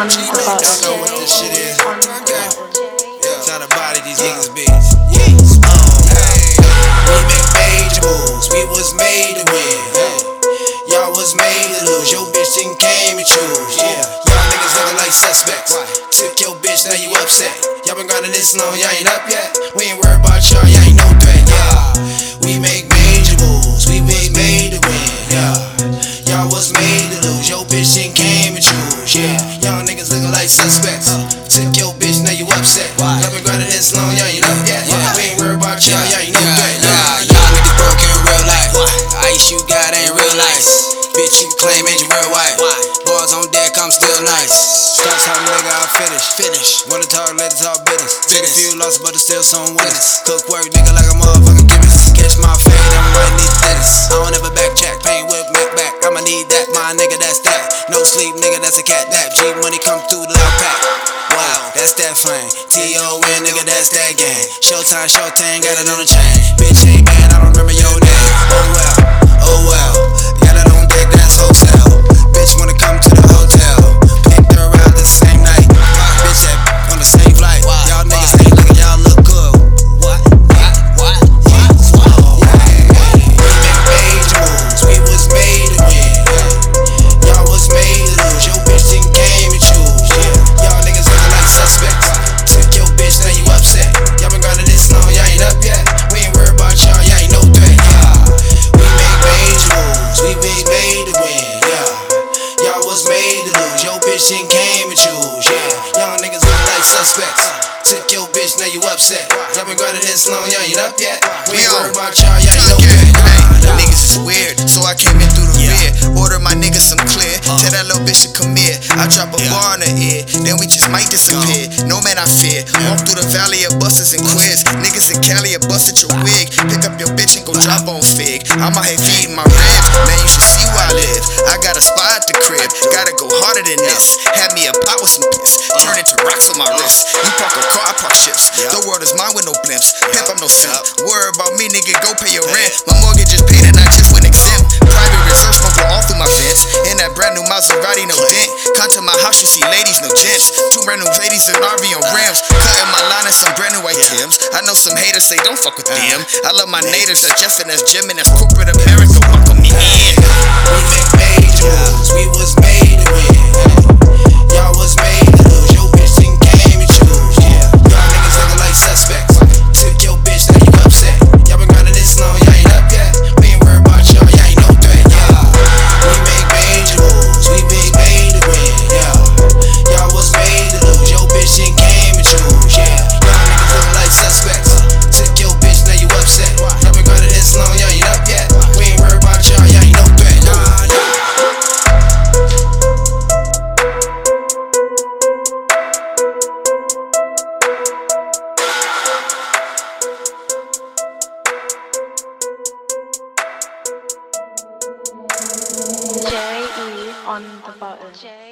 on about Y'all know what this shit is. Yeah. Yeah. Trying to body these niggas, bitch. Um, yeah. We make major moves. We was made to win. Y'all was made to lose. Your bitch didn't came and choose. Y'all niggas looking like suspects. Took your bitch, now you upset. Y'all been grinding this long, y'all ain't up yet. We ain't worried y'all, y'all ain't no threat. We make major moves. We was made to win. Y'all was made to lose. Your suspects. Uh. Took your bitch, now you upset. Y'all been grinding this long, y'all ain't up yet. We ain't worried about y'all, y'all ain't no threat, yeah. Y'all niggas broke in real life. Ice you got ain't real nice. Bitch, you claim ain't your real wife. Boys on deck, I'm still nice. Stop talking, nigga, I'll finish. Finish. Wanna talk, let it talk business. Took a few losses, but it's still some winners. Cook work, nigga, like a motherfucking chemist. Catch my fade, I'm right need dentist. I don't ever backtrack, pain whip, Mac back. I'ma need that, my nigga, that's that. No sleep, nigga, that's a cat nap. G money that's that flame. T-O-N, nigga, that's that game. Showtime, showtime, got it on the chain. Bitch ain't bad, I don't remember your name. Oh oh well. Didn't choose. Yeah, y'all niggas look like suspects. Took your bitch, now you upset. Y'all been grinding this long, y'all ain't up yet. We ain't worried about y'all, y'all ain't no Yeah, threat. hey, Nah, nah. niggas is weird, so I came in through the rear. Order my niggas some clear. Uh. Tell that little bitch to come here. I drop a bar on her ear, then we just might disappear. Uh. No man I fear. Walk through the valley of buses and quiz. Niggas in Cali are busted your wig. Pick up your bitch and go drop on fig. I'm out here feeding my ribs. Man, you should see where I live. I got a spot the crib. Gotta go harder than this. Had me a pot with some piss. Turn into rocks on my wrist. You park a car, I park ships. The world is mine with no blimps. Pimp, I'm no simp. Worry about me, nigga, go pay your rent. My mortgage is paid and I just went exempt. Private reserve smoke all through my vents. In that brand new Maserati, no dent. Come to my house, you see ladies, no gents. Two brand new ladies in RV on rims. Cutting my line and some brand new white Tims. I know some haters say don't fuck with them. I love my natives, that's Jeff and that's Jim and that's corporate America. Welcome me in. J E on the button.